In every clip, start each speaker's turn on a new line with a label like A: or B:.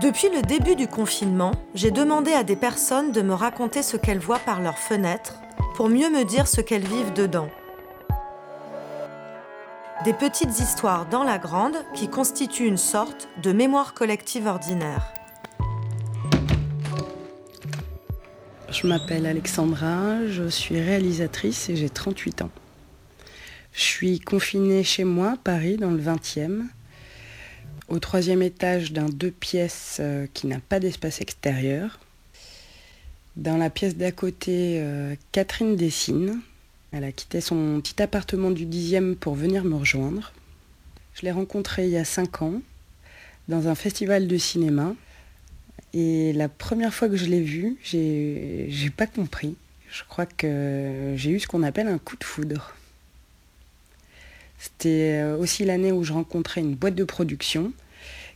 A: Depuis le début du confinement, j'ai demandé à des personnes de me raconter ce qu'elles voient par leurs fenêtres pour mieux me dire ce qu'elles vivent dedans. Des petites histoires dans la grande qui constituent une sorte de mémoire collective ordinaire.
B: Je m'appelle Alexandra, je suis réalisatrice et j'ai 38 ans. Je suis confinée chez moi, à Paris, dans le 20e, au troisième étage d'un deux pièces euh, qui n'a pas d'espace extérieur. Dans la pièce d'à côté, euh, Catherine dessine. Elle a quitté son petit appartement du dixième pour venir me rejoindre. Je l'ai rencontrée il y a cinq ans dans un festival de cinéma. Et la première fois que je l'ai vue, j'ai, pas compris. Je crois que j'ai eu ce qu'on appelle un coup de foudre. C'était euh, aussi l'année où je rencontrais une boîte de production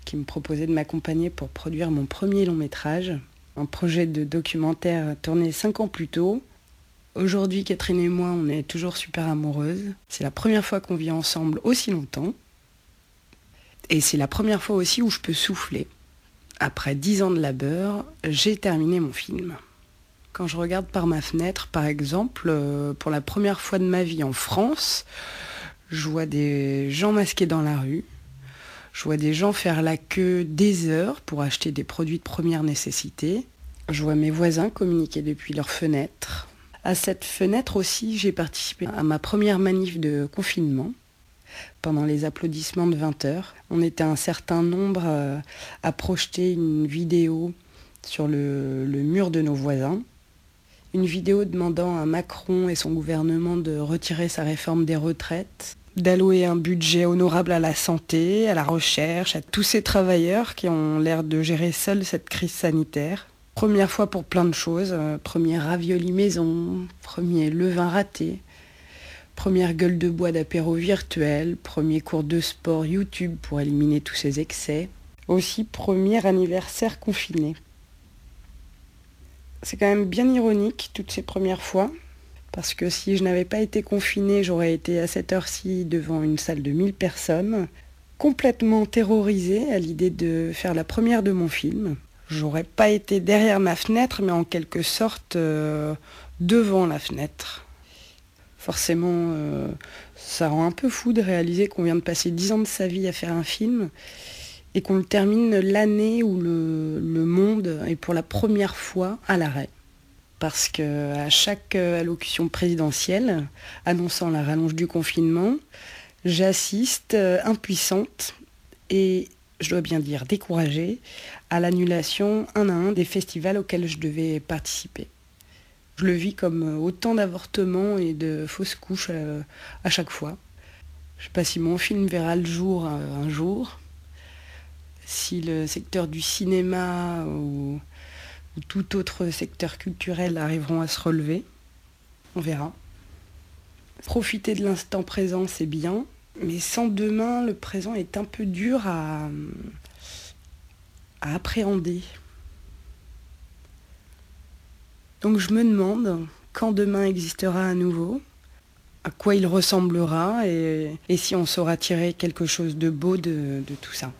B: qui me proposait de m'accompagner pour produire mon premier long métrage, un projet de documentaire tourné cinq ans plus tôt. Aujourd'hui, Catherine et moi, on est toujours super amoureuses. C'est la première fois qu'on vit ensemble aussi longtemps. Et c'est la première fois aussi où je peux souffler. Après dix ans de labeur, j'ai terminé mon film. Quand je regarde par ma fenêtre, par exemple, euh, pour la première fois de ma vie en France, je vois des gens masqués dans la rue. Je vois des gens faire la queue des heures pour acheter des produits de première nécessité. Je vois mes voisins communiquer depuis leur fenêtre. À cette fenêtre aussi, j'ai participé à ma première manif de confinement pendant les applaudissements de 20 heures. On était un certain nombre euh, à projeter une vidéo sur le mur de nos voisins. Une vidéo demandant à Macron et son gouvernement de retirer sa réforme des retraites d'allouer un budget honorable à la santé, à la recherche, à tous ces travailleurs qui ont l'air de gérer seuls cette crise sanitaire. Première fois pour plein de choses. Euh, premier ravioli maison, premier levain raté, première gueule de bois d'apéro virtuel, premier cours de sport YouTube pour éliminer tous ces excès. Aussi premier anniversaire confiné. C'est quand même bien ironique toutes ces premières fois, parce que si je n'avais pas été confinée, j'aurais été à cette heure-ci devant une salle de 1000 personnes, complètement terrorisée à l'idée de faire la première de mon film. J'aurais pas été derrière ma fenêtre, mais en quelque sorte euh, devant la fenêtre. Forcément, euh, ça rend un peu fou de réaliser qu'on vient de passer 10 ans de sa vie à faire un film et qu'on le termine l'année où le monde est pour la première fois à l'arrêt parce qu'à chaque euh, allocution présidentielle annonçant la rallonge du confinement, j'assiste euh, impuissante et, je dois bien dire, découragée à l'annulation un à un des festivals auxquels je devais participer. Je le vis comme euh, autant d'avortements et de fausses couches à, chaque fois. Je ne sais pas si mon film verra le jour un jour, si le secteur du cinéma ou ou tout autre secteur culturel arriveront à se relever. On verra. Profiter de l'instant présent, c'est bien, mais sans demain, le présent est un peu dur à, appréhender. Donc je me demande quand demain existera à nouveau, à quoi il ressemblera et, si on saura tirer quelque chose de beau de tout ça.